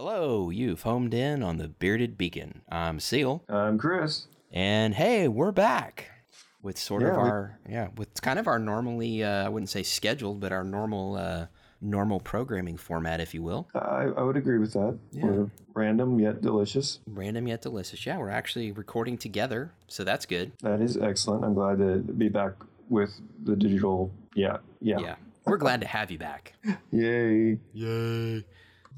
Hello, you've homed in on the Bearded Beacon. I'm Seal, I'm Chris. and hey, we're back with sort of Yeah, we- our yeah, with kind of our normally uh, I wouldn't say scheduled, but our normal uh, normal programming format, if you will. I, I would agree with that. We're random yet delicious. Random yet delicious. Yeah, we're actually recording together, so that's good. That is excellent. I'm glad to be back with the digital. Yeah, yeah. Yeah, we're glad to have you back. Yay. Yay.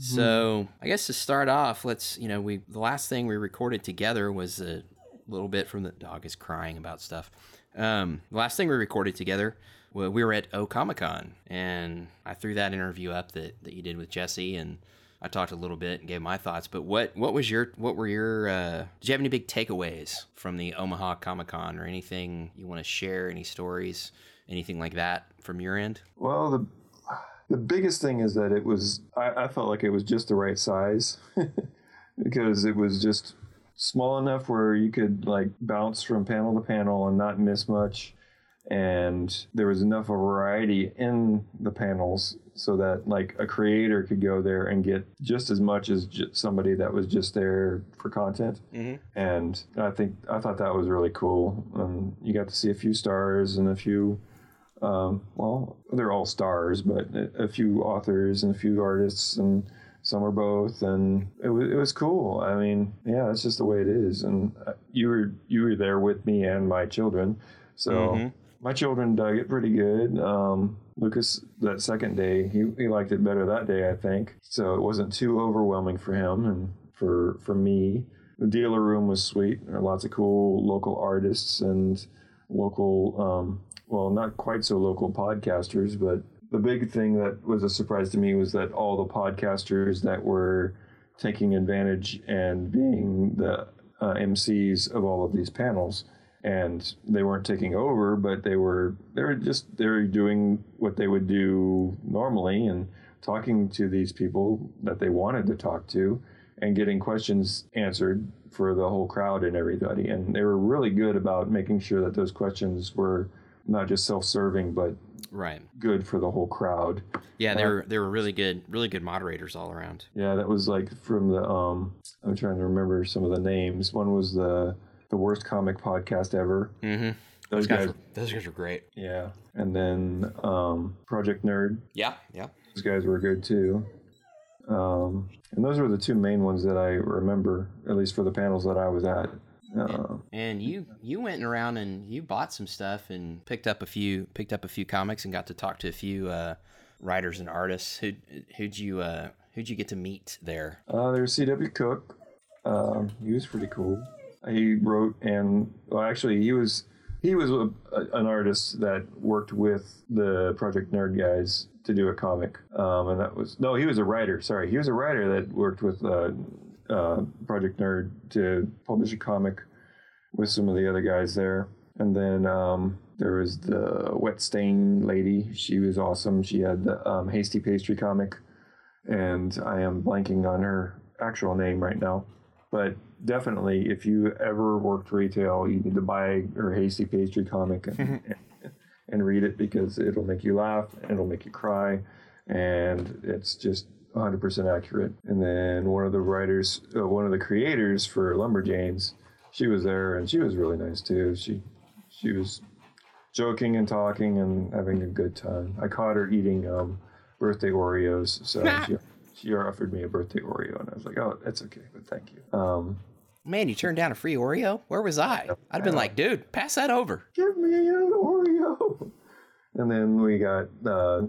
So, I guess to start off, let's, you know, we the last thing we recorded together was a little bit from the dog is crying about stuff. Um, the last thing we recorded together, well, we were at O Comic Con, and I threw that interview up that, that you did with Jesse, and I talked a little bit and gave my thoughts. But what what was your what were your uh, did you have any big takeaways from the Omaha Comic Con or anything you want to share? Any stories, anything like that from your end? Well, the the biggest thing is that it was. I, I felt like it was just the right size because it was just small enough where you could like bounce from panel to panel and not miss much. And there was enough of variety in the panels so that like a creator could go there and get just as much as ju- somebody that was just there for content. Mm-hmm. And I think I thought that was really cool. Um, you got to see a few stars and a few um, well, they're all stars, but a, few authors and a few artists, and some are both, and it was it was cool. I mean, yeah, that's just the way it is. And uh, you were you were there with me and my children, so Mhm. my children dug it pretty good. Um, Lucas, that second day, he, he liked it better that day, I think. So it wasn't too overwhelming for him and for for me. The dealer room was sweet. There were lots of cool local artists and local, um, well, not quite so local podcasters, but the big thing that was a surprise to me was that all the podcasters that were taking advantage and being the uh, MCs of all of these panels, and they weren't taking over, but they were they were just they were doing what they would do normally and talking to these people that they wanted to talk to and getting questions answered for the whole crowd and everybody. And they were really good about making sure that those questions were not just self-serving, but Right. good for the whole crowd. Yeah, they were they were really good, really good moderators all around. Yeah, that was like from the um I'm trying to remember some of the names. One was the the worst comic podcast ever. Mm-hmm. Those guys, were, those guys were great. yeah. And then um Project Nerd. Yeah, yeah. Those guys were good too. Um and those were the two main ones that I remember, at least for the panels that I was at. Uh, And you you went around and you bought some stuff and picked up a few picked up a few comics and got to talk to a few uh, writers and artists. Who who'd you uh, who'd you get to meet there? Uh, there's C.W. Cook. Um, he was pretty cool. He wrote and well, actually, he was he was a, a- an artist that worked with the Project Nerd guys to do a comic. Um, and that was no, he was a writer. Sorry, he was a writer that worked with uh, uh, Project Nerd to publish a comic with some of the other guys there. And then um, there was the Wet Stain lady. She was awesome. She had the um, Hasty Pastry comic and I am blanking on her actual name right now. But definitely, if you ever worked retail, you need to buy her Hasty Pastry comic and, and read it because it'll make you laugh, it'll make you cry, and it's just 100% accurate. And then one of the writers, uh, one of the creators for Lumberjanes, she was there and she was really nice too. She she was joking and talking and having a good time. I caught her eating um, birthday Oreos, so she, she offered me a birthday Oreo, and I was like, "Oh, that's okay, but thank you." Um, Man, you turned down a free Oreo. Where was I? I'd have been like, dude, pass that over. Give me an Oreo. And then we got uh,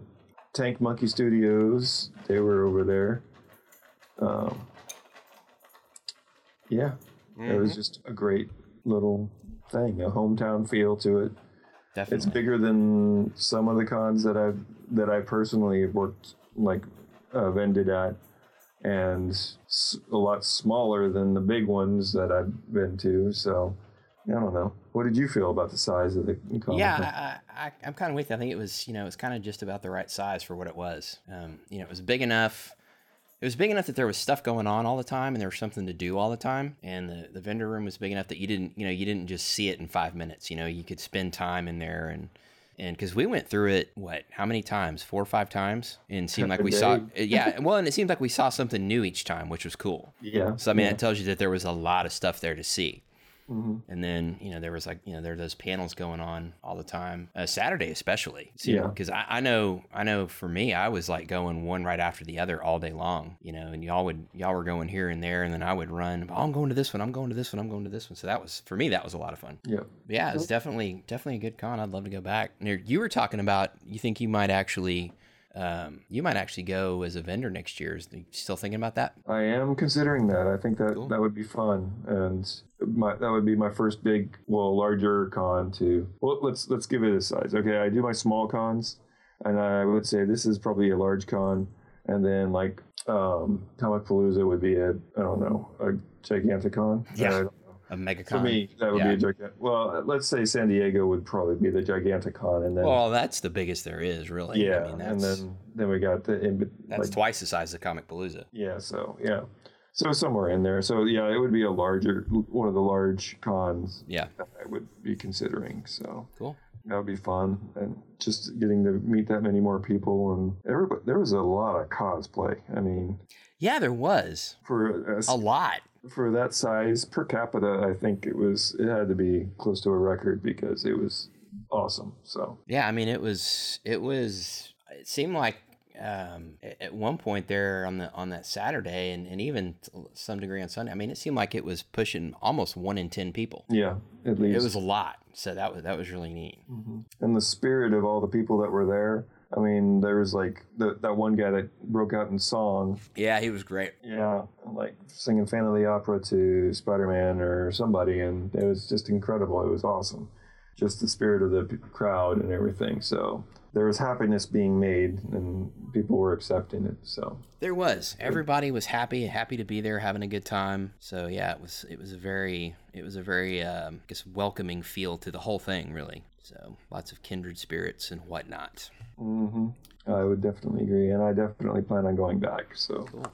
Tank Monkey Studios. They were over there. Um, yeah, it was just a great little thing, a hometown feel to it. Definitely. It's bigger than some of the cons that I've that I personally have worked like uh, vended at, and s- a lot smaller than the big ones that I've been to. So I don't know. What did you feel about the size of the con? Yeah, I, I, I'm kind of with you. I think it was, you know, it was kind of just about the right size for what it was. Um, you know, it was big enough. It was big enough that there was stuff going on all the time, and there was something to do all the time. And the, the vendor room was big enough that you didn't, you know, you didn't just see it in five minutes. You know, you could spend time in there and and because we went through it, what, how many times? Four or five times, and it seemed like we saw, yeah. Well, and it seemed like we saw something new each time, which was cool. Yeah. So I mean, yeah. that tells you that there was a lot of stuff there to see. Mhm. And then you know there was like you know there are those panels going on all the time, uh, Saturday especially. Yeah. Because I, I know I know for me I was like going one right after the other all day long. You know, and y'all would y'all were going here and there, and then I would run. Oh, I'm going to this one. I'm going to this one. I'm going to this one. So that was for me that was a lot of fun. Yeah. But yeah, it was definitely definitely a good con. I'd love to go back. You were talking about you think you might actually. Um, you might actually go as a vendor next year. Is you still thinking about that? I am considering that. I think that Cool. that would be fun, and my, that would be my first big, well, larger con to. Well, let's let's give it a size. Okay, I do my small cons, and I would say this is probably a large con, and then like um, Comicpalooza would be a I don't know a gigantic con. Yeah. A mega For me, that would Yeah. be a gigantic. Well, let's say San Diego would probably be the gigantic con, and then Well, that's the biggest there is, really. yeah, I mean, that's, and then then we got the in, that's like, twice the size of Comicpalooza. Yeah, so yeah. So somewhere in there. So yeah, it would be a larger one of the large cons Yeah, that I would be considering. So cool. that would be fun and just getting to meet that many more people and everybody there was a lot of cosplay. I mean, Yeah, there was for a, a lot. For that size per capita, I think it was it had to be close to a record because it was awesome. So Yeah, I mean, it was it was. It seemed like um, at one point there on the on that Saturday, and, and even some degree on Sunday. I mean, it seemed like it was pushing almost one in ten people. yeah, at least It was a lot. So that was that was really neat. Mhm. And the spirit of all the people that were there. I mean, there was like the, that one guy that broke out in song. Yeah, he was great. Yeah, like singing "Fan of the Opera" to Spider Man or somebody, and it was just incredible. It was awesome. Just the spirit of the crowd and everything. So there was happiness being made, and people were accepting it. So There was. Everybody was happy, happy to be there, having a good time. So yeah, it was it was a very it was a very um, I guess welcoming feel to the whole thing, really. So lots of kindred spirits and whatnot. Mm-hmm. I would definitely agree, and I definitely plan on going back. So, Cool.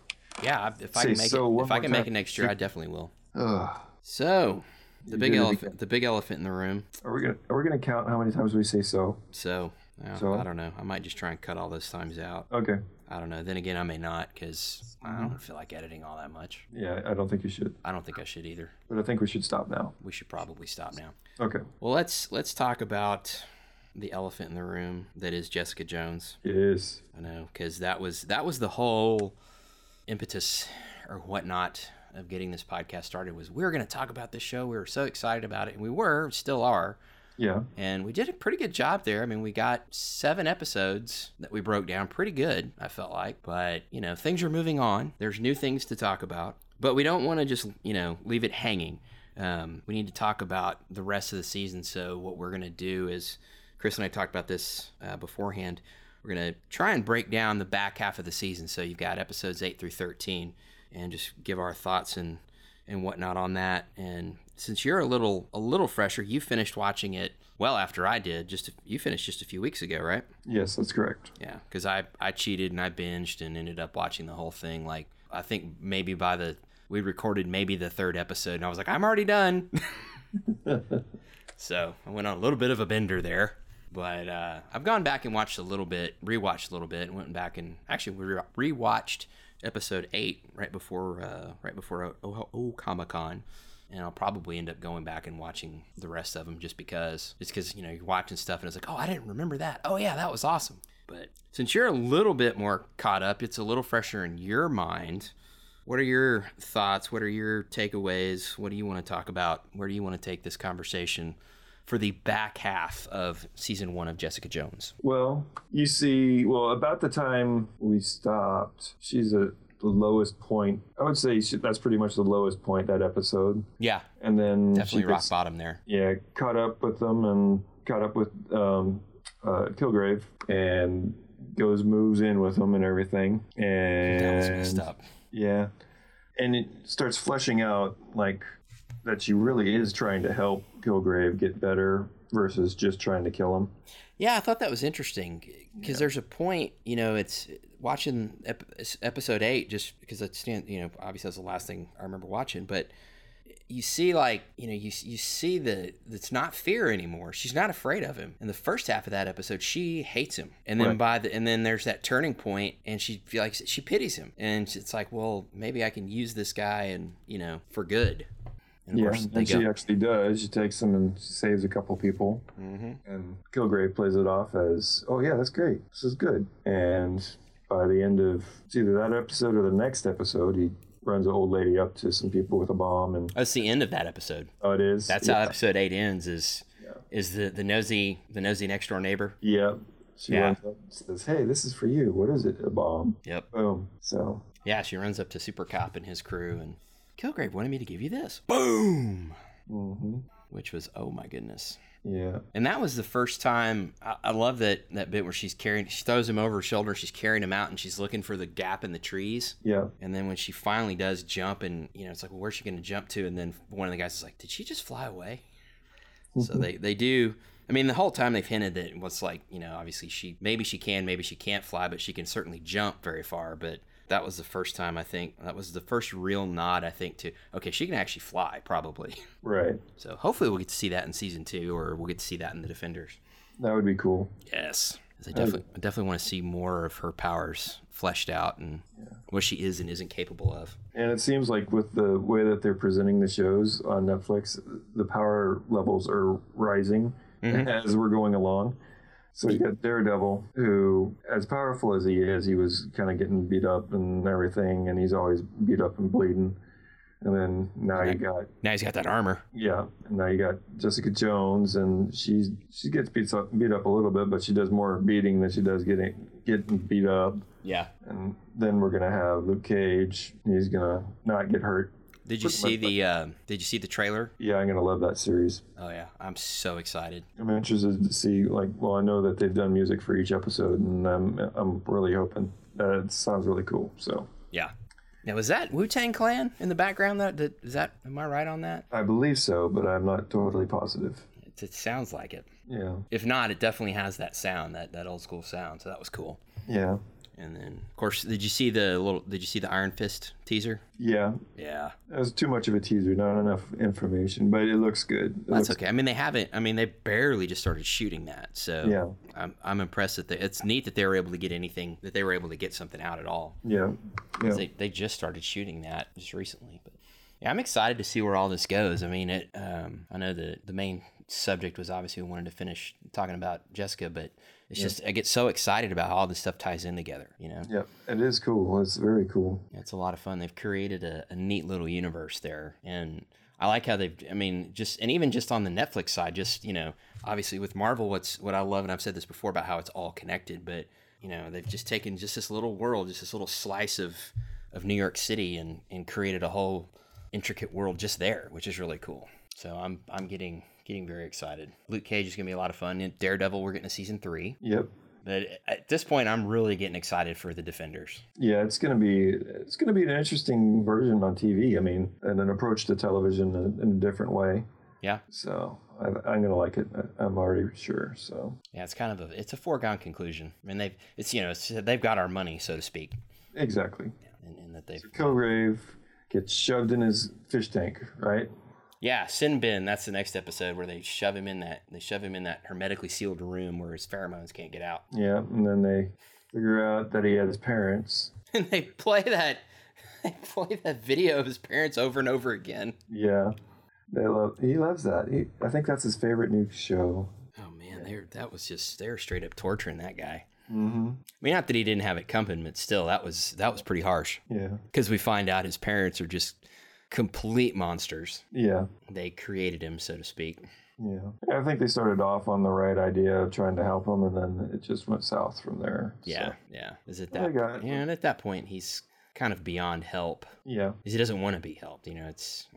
Yeah, I- if I Say can make so it, if I can make time. it next year, I definitely will. Ugh. So the big did it elephant, the big elephant in the room. are we gonna are we gonna count how many times we say so? So, So? I don't know. I might just try and cut all those times out. Okay. I don't know. Then again, I may not because I Mm-hmm. don't feel like editing all that much. Yeah, I don't think you should, I don't think I should either. but I think we should stop now. We should probably stop now. Okay. Well, let's let's talk about the elephant in the room that is Jessica Jones. It is. I know because that was that was the whole impetus or whatnot of getting this podcast started. Was we were going to talk about this show. We were so excited about it, and we were, still are. Yeah. And we did a pretty good job there. I mean, we got seven episodes that we broke down pretty good, I felt like. But, you know, things are moving on. There's new things to talk about. But we don't want to just, you know, leave it hanging. Um, we need to talk about the rest of the season. So, what we're going to do is, Chris and I talked about this uh, beforehand. We're going to try and break down the back half of the season. So, you've got episodes 8 through 13 and just give our thoughts and and whatnot on that. And since you're a little a little fresher, you finished watching it well after I did. Just a, you finished just a few weeks ago, right? Yes, that's correct. Yeah, because I I cheated and I binged and ended up watching the whole thing. Like I think maybe by the we recorded maybe the third episode, and I was like, I'm already done. so I went on a little bit of a bender there. But uh, I've gone back and watched a little bit, rewatched a little bit, and went back and actually we rewatched episode eight right before uh, right before O, o, o Comic Con, and I'll probably end up going back and watching the rest of them just because it's because you know you're watching stuff and it's like oh I didn't remember that oh yeah that was awesome. But since you're a little bit more caught up, it's a little fresher in your mind. What are your thoughts? What are your takeaways? What do you want to talk about? Where do you want to take this conversation for the back half of season one of Jessica Jones? Well, you see, well, about the time we stopped, she's at the lowest point. I would say she, that's pretty much the lowest point that episode. Yeah, And then definitely rock gets, bottom there. yeah, caught up with them and caught up with um, uh, Kilgrave and goes moves in with them and everything. And That was messed up. Yeah. And it starts fleshing out like that she really is trying to help Kilgrave get better versus just trying to kill him. Yeah, I thought that was interesting because there's a point, you know, it's watching ep- episode eight just because it stand, you know, obviously that's the last thing I remember watching, but you see like you know you you see the it's not fear anymore. She's not afraid of him. In the first half of that episode, she hates him, and then Right. by the and then there's that turning point, and she feels like she pities him, and it's like, well, maybe I can use this guy and you know for good. And Yeah, and go. she actually does. She takes him and saves a couple people. hmm And Kilgrave plays it off as, oh, yeah, that's great. This is good. And by the end of it's either that episode or the next episode, he runs an old lady up to some people with a bomb. And That's the end of that episode. oh, it is. That's yeah. how episode eight ends. Is Yeah. is the the nosy the nosy next door neighbor? Yeah. She Yeah. runs up and says, hey, this is for you. What is it? A bomb. Yep. Boom. So, Yeah, she runs up to Super Cop and his crew, and Kilgrave wanted me to give you this. Boom. hmm Which was oh my goodness. yeah. And that was the first time I, I love that that bit where she's carrying she throws him over her shoulder, she's carrying him out and she's looking for the gap in the trees. Yeah. And then when she finally does jump and you know, it's like, well, where's she gonna jump to? And then one of the guys is like, Did she just fly away? so they, they do I mean the whole time they've hinted that it was like, you know, obviously she maybe she can, maybe she can't fly, but she can certainly jump very far. But that was the first time I think that was the first real nod I think to okay, she can actually fly, probably. Right. So hopefully we'll get to see that in season two or we'll get to see that in the Defenders. That would be cool. Yes. I definitely, I definitely want to see more of her powers fleshed out and what she is and isn't capable of. And it seems like with the way that they're presenting the shows on Netflix, the power levels are rising mm-hmm. as we're going along. So you got Daredevil, who, as powerful as he is, he was kind of getting beat up and everything, and he's always beat up and bleeding. And then now you got Now he's got that armor. yeah, and now you got Jessica Jones, and she's she gets beat up beat up a little bit, but she does more beating than she does getting getting beat up. Yeah. And then we're gonna have Luke Cage. He's gonna not get hurt. Did you see the uh, Did you see the trailer? Yeah, I'm gonna love that series. Oh yeah, I'm so excited. I'm interested to see like well, I know that they've done music for each episode, and I'm I'm really hoping that it sounds really cool. So Yeah. Now was that Wu Tang Clan in the background? That, that is that? Am I right on that? I believe so, but I'm not totally positive. It, it sounds like it. Yeah, If not, it definitely has that sound, that that old school sound. So that was cool. yeah, And then, of course, did you see the little? Did you see the Iron Fist teaser? yeah. Yeah. That was too much of a teaser, not enough information, but it looks good. It That's looks, okay. I mean, they haven't. I mean, they barely just started shooting that. So Yeah. I'm, I'm impressed that they, it's neat that they were able to get anything that they were able to get something out at all. Yeah, yeah, They, they just started shooting that just recently, but yeah, I'm excited to see where all this goes. I mean, it. Um, I know the the main subject was obviously we wanted to finish talking about Jessica, but it's just I get so excited about how all this stuff ties in together. You know, yeah. It is cool. It's very cool. it's a lot of fun. They've created a, a neat little universe there, and I like how they've. I mean, just and even just on the Netflix side, just you know, obviously with Marvel, what's what I love, and I've said this before about how it's all connected, but you know, they've just taken just this little world, just this little slice of of New York City, and and created a whole intricate world just there, which is really cool. So I'm I'm getting getting very excited. Luke Cage is gonna be a lot of fun. And Daredevil, we're getting a season three. Yep. But at this point, I'm really getting excited for the Defenders. Yeah, it's gonna be it's gonna be an interesting version on TV. I mean, and an approach to television in, in a different way. Yeah. So I, I'm gonna like it. I'm already sure. So Yeah, it's kind of a it's a foregone conclusion. I mean, they've it's you know it's, they've got our money, so to speak, exactly. and, and that they've Kilgrave gets shoved in his fish tank, right? Yeah Sin Bin. That's the next episode where they shove him in that they shove him in that hermetically sealed room where his pheromones can't get out, Yeah, and then they figure out that he had his parents. and they play that they play that video of his parents over and over again. Yeah, they love. He loves that. He, I think that's his favorite new show. Oh man, they that was just they were straight up torturing that guy. Mm-hmm. I mean, not that he didn't have it coming, but still, that was that was pretty harsh Yeah, because we find out his parents are just complete monsters. yeah, They created him, so to speak. yeah. I think they started off on the right idea of trying to help him, and then it just went south from there. Yeah, So, yeah. Is it I that? got it. Yeah, and at that point, he's kind of beyond help. yeah, 'Cause He doesn't want to be helped. You know, it's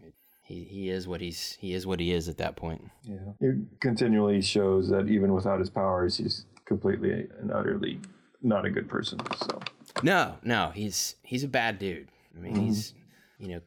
he he is what he's he is what he is at that point. yeah. He continually shows that even without his powers, he's completely and utterly not a good person. So No, no, he's he's a bad dude. I mean, mm-hmm. he's you know.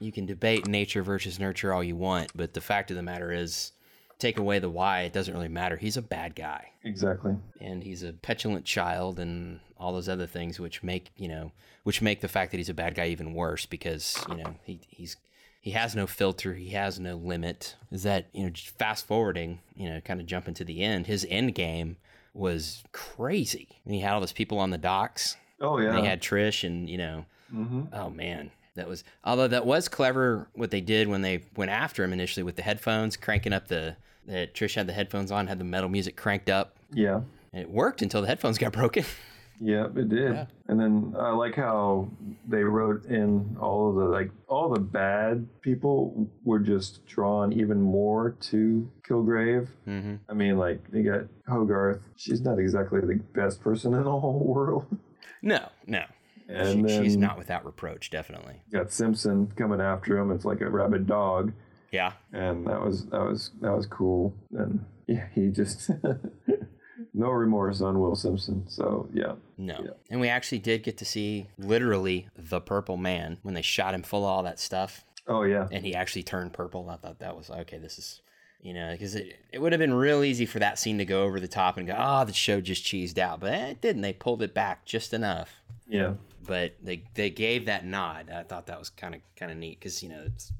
You can debate nature versus nurture all you want, but the fact of the matter is, take away the why, it doesn't really matter. He's a bad guy. exactly. and he's a petulant child and all those other things which make you know which make the fact that he's a bad guy even worse because you know he, he's he has no filter, he has no limit. Is that you know just fast forwarding, you know, kind of jumping to the end. His end game was crazy. And he had all those people on the docks. Oh yeah. And he had Trish, and you know, hmm oh man, that was although that was clever what they did when they went after him initially with the headphones, cranking up the that Trish had the headphones on, had the metal music cranked up, Yeah. and it worked until the headphones got broken. Yeah, it did. Yeah. And then I like how they wrote in all of the like all the bad people were just drawn even more to Kilgrave. mm-hmm. I mean, like you got Hogarth. She's not exactly the best person in the whole world. No, no, And she, then she's not without reproach, definitely. got Simpson coming after him. It's like a rabid dog, Yeah, and that was that was that was cool. And yeah, he just no remorse on Will Simpson. So yeah, no, Yeah. and we actually did get to see literally the Purple Man when they shot him full of all that stuff, oh yeah, and he actually turned purple. I thought that was okay. This is. You know, because it, it would have been real easy for that scene to go over the top and go, oh, the show just cheesed out. But it didn't. They pulled it back just enough. yeah. But they they gave that nod. I thought that was kind of kind of neat because you know it's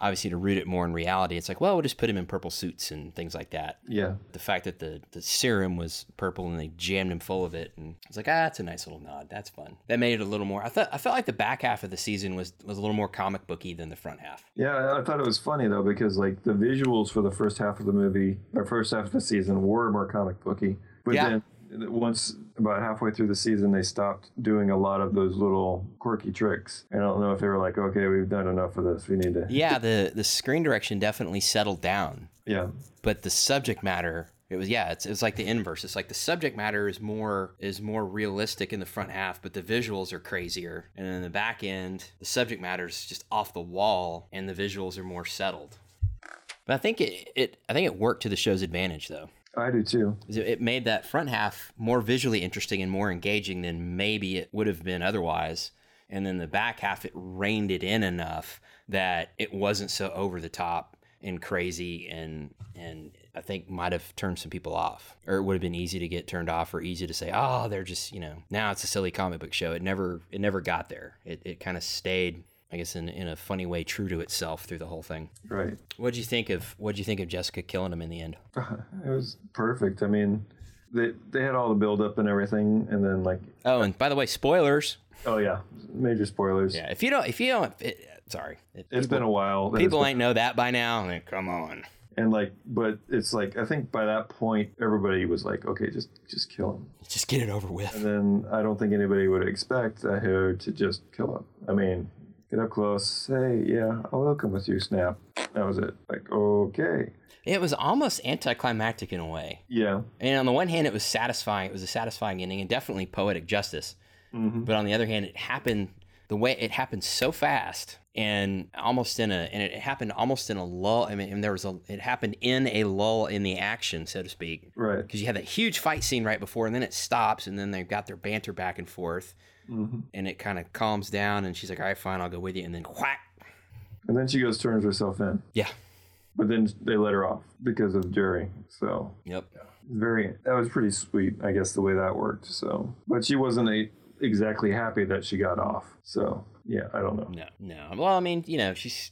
obviously to root it more in reality. It's like well, we'll just put him in purple suits and things like that. Yeah, The fact that the the serum was purple and they jammed him full of it, and it's like ah, that's a nice little nod. That's fun. That made it a little more. I thought I felt like the back half of the season was was a little more comic booky than the front half. Yeah, I thought it was funny though because like the visuals for the first half of the movie or first half of the season were more comic booky, but Yeah. then once about halfway through the season they stopped doing a lot of those little quirky tricks. I don't know if they were like, okay, we've done enough of this. We need to. Yeah, the the screen direction definitely settled down. Yeah, but the subject matter it was yeah it's, it's like the inverse it's like the subject matter is more is more realistic in the front half but the visuals are crazier and in the back end the subject matter is just off the wall and the visuals are more settled but i think it, it i think it worked to the show's advantage though I do too. it made that front half more visually interesting and more engaging than maybe it would have been otherwise. And then the back half it reined it in enough that it wasn't so over the top and crazy and and I think might have turned some people off. Or it would have been easy to get turned off or easy to say oh they're just you know. Now it's a silly comic book show. It never it never got there. It, it kind of stayed I guess in, in a funny way true to itself through the whole thing Right. what'd you think of what'd you think of Jessica killing him in the end It was perfect. I mean, they they had all the build up and everything, and then like, oh and by the way spoilers oh yeah, major spoilers. Yeah, if you don't, if you don't, it, sorry, it, It's people, been a while. people been- ain't know that by now. Like, come on. and like, but it's like I think by that point everybody was like, okay, just just kill him. Just get it over with. And then I don't think anybody would expect her to just kill him. I mean, get up close, say, yeah, I will come with you, snap. That was it. Like, okay. It was almost anticlimactic in a way. Yeah. And on the one hand, it was satisfying. It was a satisfying ending and definitely poetic justice. hmm But on the other hand, it happened the way it happened so fast and almost in a and it happened almost in a lull. I mean, and there was a it happened in a lull in the action, so to speak. Right. Because you had that huge fight scene right before, and then it stops, and then they've got their banter back and forth. Hmm and it kind of calms down and she's like all right fine i'll go with you and then whack And then she goes, turns herself in. yeah But then they let her off because of jury. So yep very, that was pretty sweet, I guess, the way that worked. So, but she wasn't a, exactly happy that she got off. So, yeah, I don't know. no no well i mean you know she's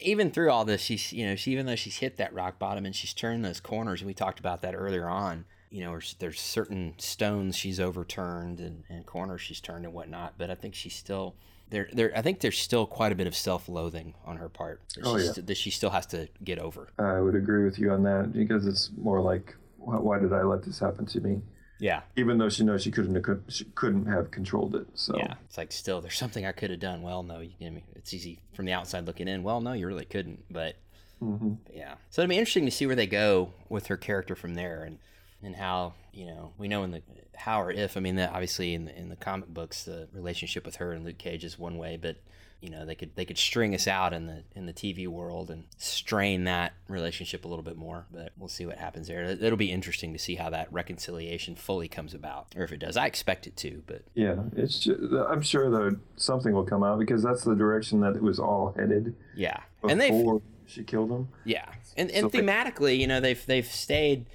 even through all this she's you know she even though she's hit that rock bottom and she's turned those corners and we talked about that earlier on you know there's, there's certain stones she's overturned and, and corners she's turned and whatnot but i think she's still there there i think there's still quite a bit of self-loathing on her part that, Oh, she's yeah. that she still has to get over I would agree with you on that because it's more like, why, why did I let this happen to me? yeah Even though she knows she couldn't, have- she couldn't have controlled it. So, Yeah, it's like still there's something I could have done. Well, no, you, I mean, it's easy from the outside looking in. Well, no, you really couldn't. But, hmm but yeah, so it'd be interesting to see where they go with her character from there, and and how you know we know in the how or if I mean that obviously in the in the comic books the relationship with her and Luke Cage is one way, but you know they could they could string us out in the in the TV world and strain that relationship a little bit more. But we'll see what happens there. It- It'll be interesting to see how that reconciliation fully comes about, or if it does. I expect it to, but yeah, it's just, I'm sure that something will come out because that's the direction that it was all headed yeah, before and they've she killed him. Yeah, and and So they- thematically, you know, they've they've stayed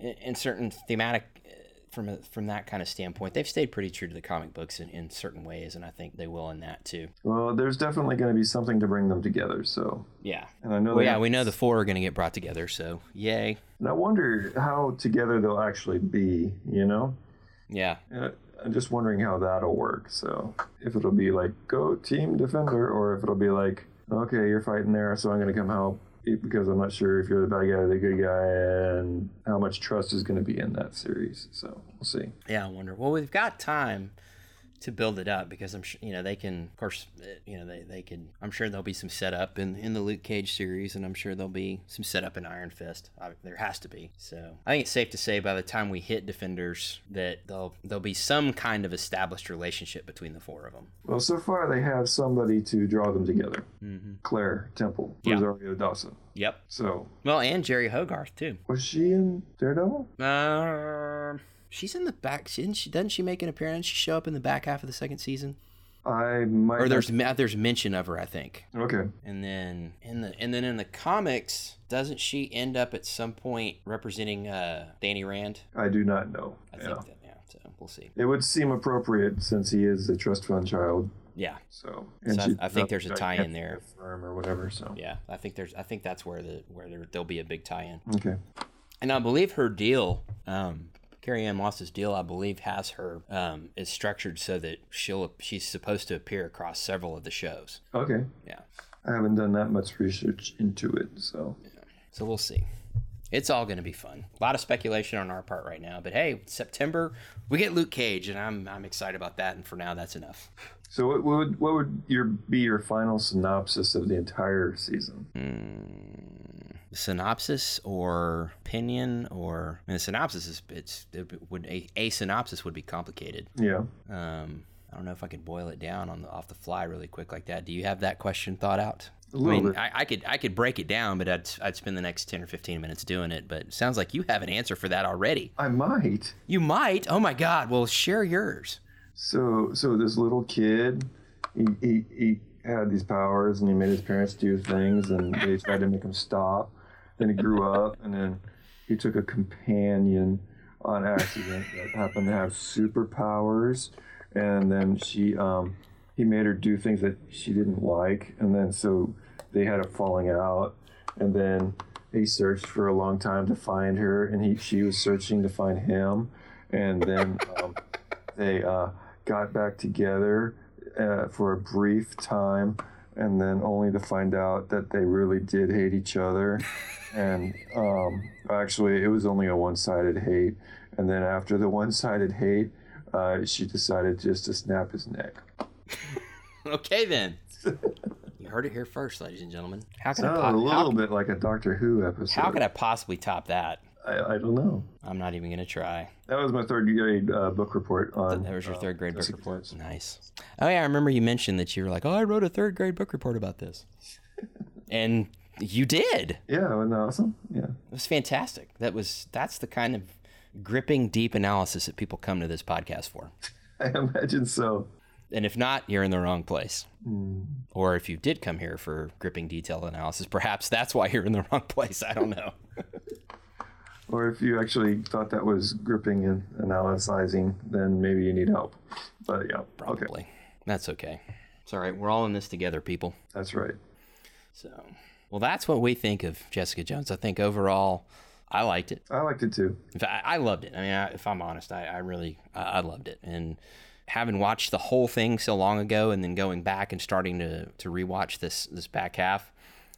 in, in certain thematic uh, from a, from that kind of standpoint, they've stayed pretty true to the comic books in, in certain ways, and I think they will in that too. Well, there's definitely going to be something to bring them together. So, Yeah. and I know. Well, yeah, have- we know the four are going to get brought together, so yay. And I wonder how together they'll actually be. You know, Yeah. Uh, I'm just wondering how that'll work. So, if it'll be like go team defender, or if it'll be like okay, you're fighting there, so I'm going to come help. Because I'm not sure if you're the bad guy or the good guy, and how much trust is going to be in that series. So we'll see. Yeah, I wonder. Well, we've got time to build it up because I'm sure you know they can. Of course, uh, you know they they can. I'm sure there'll be some setup in in the Luke Cage series, and I'm sure there'll be some setup in Iron Fist. I, there has to be. So I think it's safe to say by the time we hit Defenders that there'll there'll be some kind of established relationship between the four of them. Well, so far they have somebody to draw them together. Mm-hmm. Claire Temple, Yeah. Rosario Dawson. Yep. So Well, and Jeri Hogarth too. was she in Daredevil? Um, she's in the back. Didn't she? Doesn't she make an appearance? She show up in the back half of the second season, I might. or there's there's mention of her, I think. okay. And then in the and then in the comics, doesn't she end up at some point representing uh, Danny Rand? I do not know. I yeah. think that yeah. So we'll see. It would seem appropriate since he is a trust fund child. Yeah, So, So I- I think there's a a tie-in there. firm or whatever. So yeah. I think there's I think that's where the where there, there'll be a big tie-in. okay. And I believe her deal, um, Carrie-Anne Moss's deal, I believe has her um, is structured so that she'll she's supposed to appear across several of the shows. Okay. Yeah. I haven't done that much research into it, so Yeah. So we'll see. It's all going to be fun. A lot of speculation on our part right now, but hey, September we get Luke Cage, and I'm I'm excited about that. And for now, that's enough. so what would what would your be your final synopsis of the entire season? Mm, synopsis or opinion or I mean, the synopsis is it's it would a, a synopsis would be complicated. Yeah. Um, I don't know if I could boil it down on the off the fly really quick like that. Do you have that question thought out? I mean. I, I could I could break it down, but I'd I'd spend the next ten or fifteen minutes doing it. But it sounds like you have an answer for that already. I might. You might. Oh my God. Well, share yours. So so this little kid, he, he he had these powers and he made his parents do things and they tried to make him stop. Then he grew up and then he took a companion on accident that happened to have superpowers. And then she um he made her do things that she didn't like. And then so they had a falling out. And then he searched for a long time to find her and he she was searching to find him. And then um, they uh, got back together uh, for a brief time and then only to find out that they really did hate each other and um, actually it was only a one-sided hate and then after the one-sided hate uh, she decided just to snap his neck Okay then. you heard it here first, ladies and gentlemen. How can I po- a little how, bit like a doctor who episode how could I possibly top that? I, I don't know I'm not even gonna try. that was my third grade uh, book report on That was your uh, third grade book report. Jones. Nice. Oh yeah, I remember you mentioned that you were like, "Oh, I wrote a third grade book report about this," and you did. yeah wasn't that awesome yeah It was fantastic. That was that's the kind of gripping, deep analysis that people come to this podcast for. I imagine so And if not, you're in the wrong place. Hmm. Or if you did come here for gripping, detailed analysis, perhaps that's why you're in the wrong place. I don't know. Or if you actually thought that was gripping and analyzing, then maybe you need help. But yeah, okay, Probably. That's okay. It's all right. We're all in this together, people. that's right. So, well, that's what we think of Jessica Jones. I think overall, I liked it. I liked it too. In fact, I I loved it. I mean, I, if I'm honest, I, I really, I, I loved it. And having watched the whole thing so long ago, and then going back and starting to to rewatch this this back half,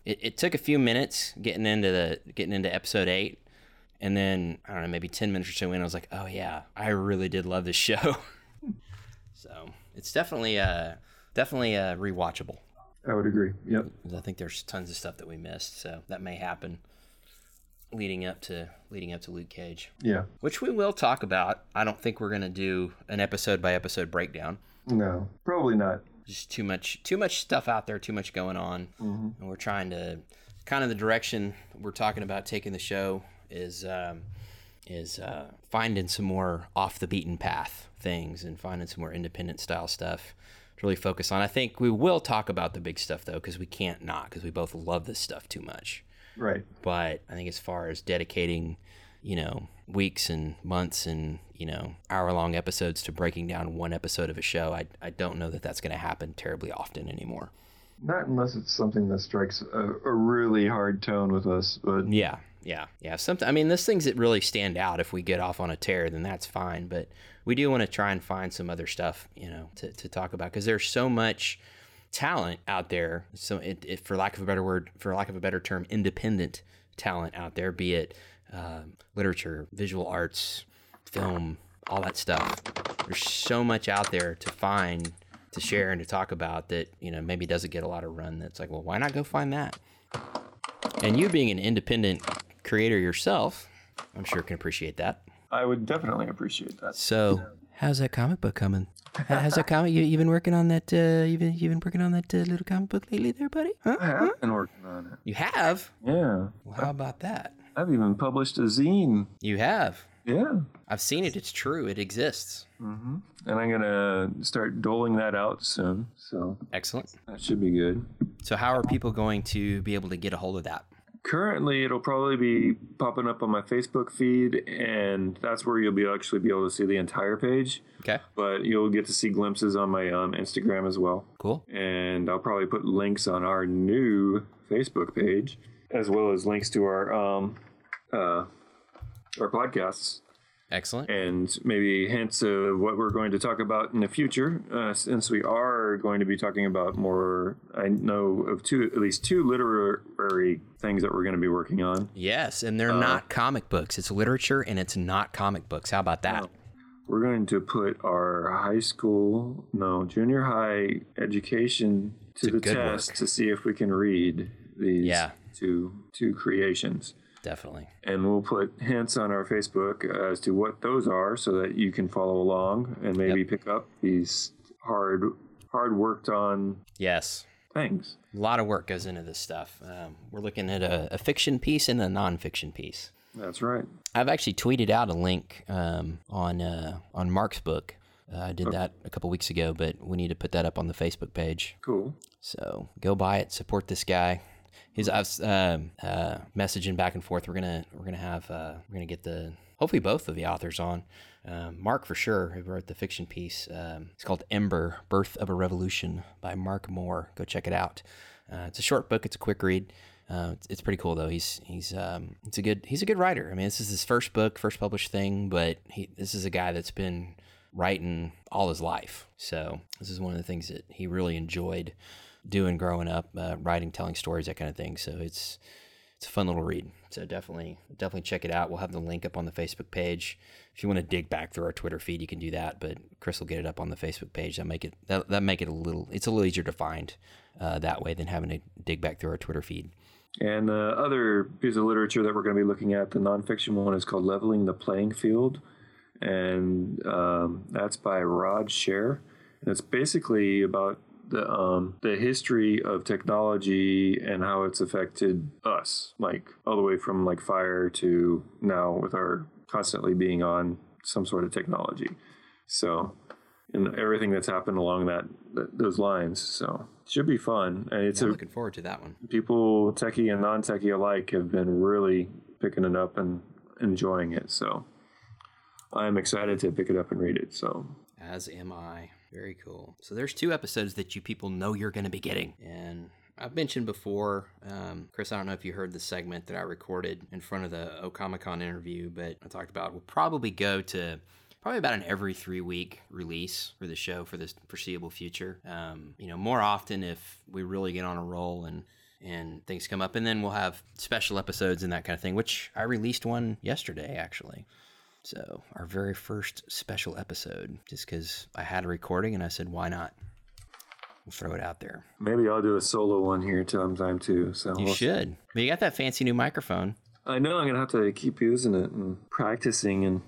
it, it took a few minutes getting into the getting into episode eight, and then I don't know, maybe ten minutes or so in, I was like, oh yeah, I really did love this show. so it's definitely uh definitely uh rewatchable. I would agree. Yep. I think there's tons of stuff that we missed, so that may happen leading up to leading up to Luke Cage Yeah. which we will talk about. I don't think we're going to do an episode by episode breakdown. No, probably not. Just too much too much stuff out there, too much going on. And we're trying to kind of the direction we're talking about taking the show is um, is uh, finding some more off the beaten path things and finding some more independent style stuff to really focus on. I think we will talk about the big stuff though cuz we can't not cuz we both love this stuff too much Right. but I think as far as dedicating you know, weeks and months and, you know, hour long episodes to breaking down one episode of a show, I, I don't know that that's going to happen terribly often anymore. Not unless it's something that strikes a, a really hard tone with us, but Yeah, yeah, yeah. Something. I mean, there's things that really stand out. If we get off on a tear, then that's fine. But we do want to try and find some other stuff, you know, to, to talk about because there's so much talent out there. So, it, it, for lack of a better word, for lack of a better term, independent talent out there, be it um, literature, visual arts, film, all that stuff. There's so much out there to find, to share, and to talk about that you know maybe doesn't get a lot of run. That's like, well, why not go find that? And you being an independent creator yourself, I'm sure can appreciate that. I would definitely appreciate that. So, how's that comic book coming? How's that comic? You, you been working on that? Uh, you been you been working on that uh, little comic book lately, there, buddy? Huh? I have been working on it. You have. Yeah. Well, how about that? I've even published a zine. You have. Yeah. I've seen it. It's true. It exists. Mm-hmm. And I'm going to start doling that out soon. So Excellent. that should be good. So, how are people going to be able to get a hold of that? Currently, it'll probably be popping up on my Facebook feed, and that's where you'll be actually be able to see the entire page. Okay. But you'll get to see glimpses on my um, Instagram as well. Cool. and I'll probably put links on our new Facebook page, as well as links to our um, uh, our podcasts, Excellent. and maybe hints of what we're going to talk about in the future. Uh, since we are going to be talking about more, I know of two, at least two literary things that we're going to be working on. Yes, and they're not comic books. It's literature, and it's not comic books. How about that? We're going to put our high school, no, junior high education to the test work. to see if we can read these Yeah. two two creations. Definitely. And we'll put hints on our Facebook as to what those are so that you can follow along and maybe pick up these hard hard worked on Yes. things. A lot of work goes into this stuff. Um, we're looking at a, a fiction piece and a nonfiction piece. That's right. I've actually tweeted out a link um, on uh, on Mark's book. Uh, I did that a couple weeks ago, but we need to put that up on the Facebook page. Cool. So go buy it, support this guy. He's I've um, uh, messaging back and forth. We're gonna we're gonna have uh, we're gonna get the hopefully both of the authors on. Um, Mark for sure, who wrote the fiction piece. Um, it's called Ember: Birth of a Revolution by Mark Moore. Go check it out. Uh, it's a short book. It's a quick read. Uh, it's, it's pretty cool though. He's he's um, it's a good he's a good writer. I mean, this is his first book, first published thing, but he this is a guy that's been writing all his life. So this is one of the things that he really enjoyed doing growing up, uh, writing, telling stories, that kind of thing. So it's it's a fun little read. So definitely definitely check it out. We'll have the link up on the Facebook page. If you want to dig back through our Twitter feed, you can do that. But Chris will get it up on the Facebook page. That make it that that make it a little it's a little easier to find uh, that way than having to dig back through our Twitter feed. And the other piece of literature that we're going to be looking at, the nonfiction one, is called Leveling the Playing Field. And um, that's by Rod Scher. And it's basically about the, um, the history of technology and how it's affected us, like all the way from like fire to now with our constantly being on some sort of technology. So, and everything that's happened along that, that those lines. So, should be fun. And it's I'm a looking forward to that one. people, techie and non techie alike, have been really picking it up and enjoying it. So I'm excited to pick it up and read it. So As am I. Very cool. So there's two episodes that you people know you're going to be getting, and I've mentioned before, um, Chris. I don't know if you heard the segment that I recorded in front of the Okamicon interview, but I talked about we'll probably go to probably about an every three week release for the show for this foreseeable future. Um, you know, more often if we really get on a roll and and things come up, and then we'll have special episodes and that kind of thing. Which I released one yesterday, actually. So, our very first special episode, just because I had a recording and I said, why not? We'll throw it out there. maybe I'll do a solo one here sometime too. So You we'll- should. But you got that fancy new microphone. I know I'm gonna have to keep using it and practicing and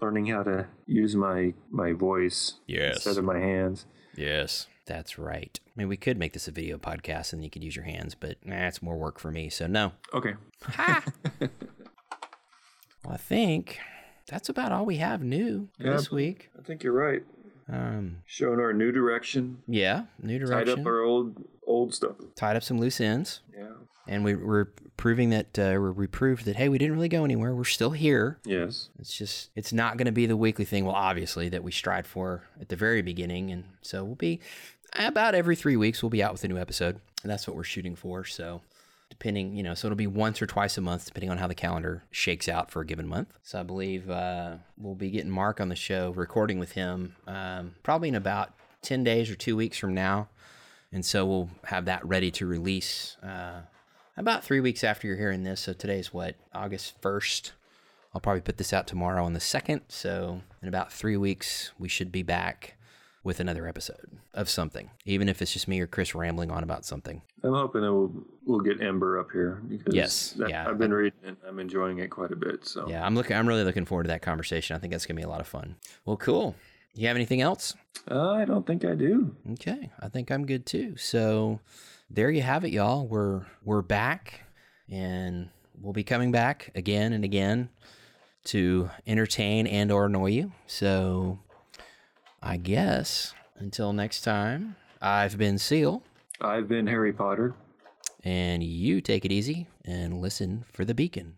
learning how to use my my voice instead of my hands. Yes. That's right. I mean, we could make this a video podcast and you could use your hands, but nah, it's more work for me. So, no. Okay. Well, I think that's about all we have new Yeah. this week. I think you're right. Um, Showing our new direction. yeah, new direction. Tied up our old old stuff. Tied up some loose ends. Yeah. And we, we're proving that uh, we proved that hey, we didn't really go anywhere. We're still here. Yes. It's just it's not going to be the weekly thing. Well, obviously that we strived for at the very beginning, and so we'll be about every three weeks we'll be out with a new episode, and that's what we're shooting for. So depending, you know, so it'll be once or twice a month, depending on how the calendar shakes out for a given month. So I believe uh, we'll be getting Mark on the show, recording with him, um, probably in about 10 days or two weeks from now. And so we'll have that ready to release uh, about three weeks after you're hearing this. So today's what, August 1st? I'll probably put this out tomorrow on the 2nd. So in about three weeks, we should be back with another episode of something, even if it's just me or Chris rambling on about something. I'm hoping that we'll we'll get Ember up here because Yes, that- yeah. I've been reading it. I'm enjoying it quite a bit. So Yeah, I'm looking. I'm really looking forward to that conversation. I think that's gonna be a lot of fun. Well, cool. You have anything else? Uh, I don't think I do. Okay, I think I'm good too. So there you have it, y'all. We're we're back, and we'll be coming back again and again to entertain and or annoy you. So I guess until next time, I've been Seal, I've been Harry Potter. and you take it easy and listen for the beacon.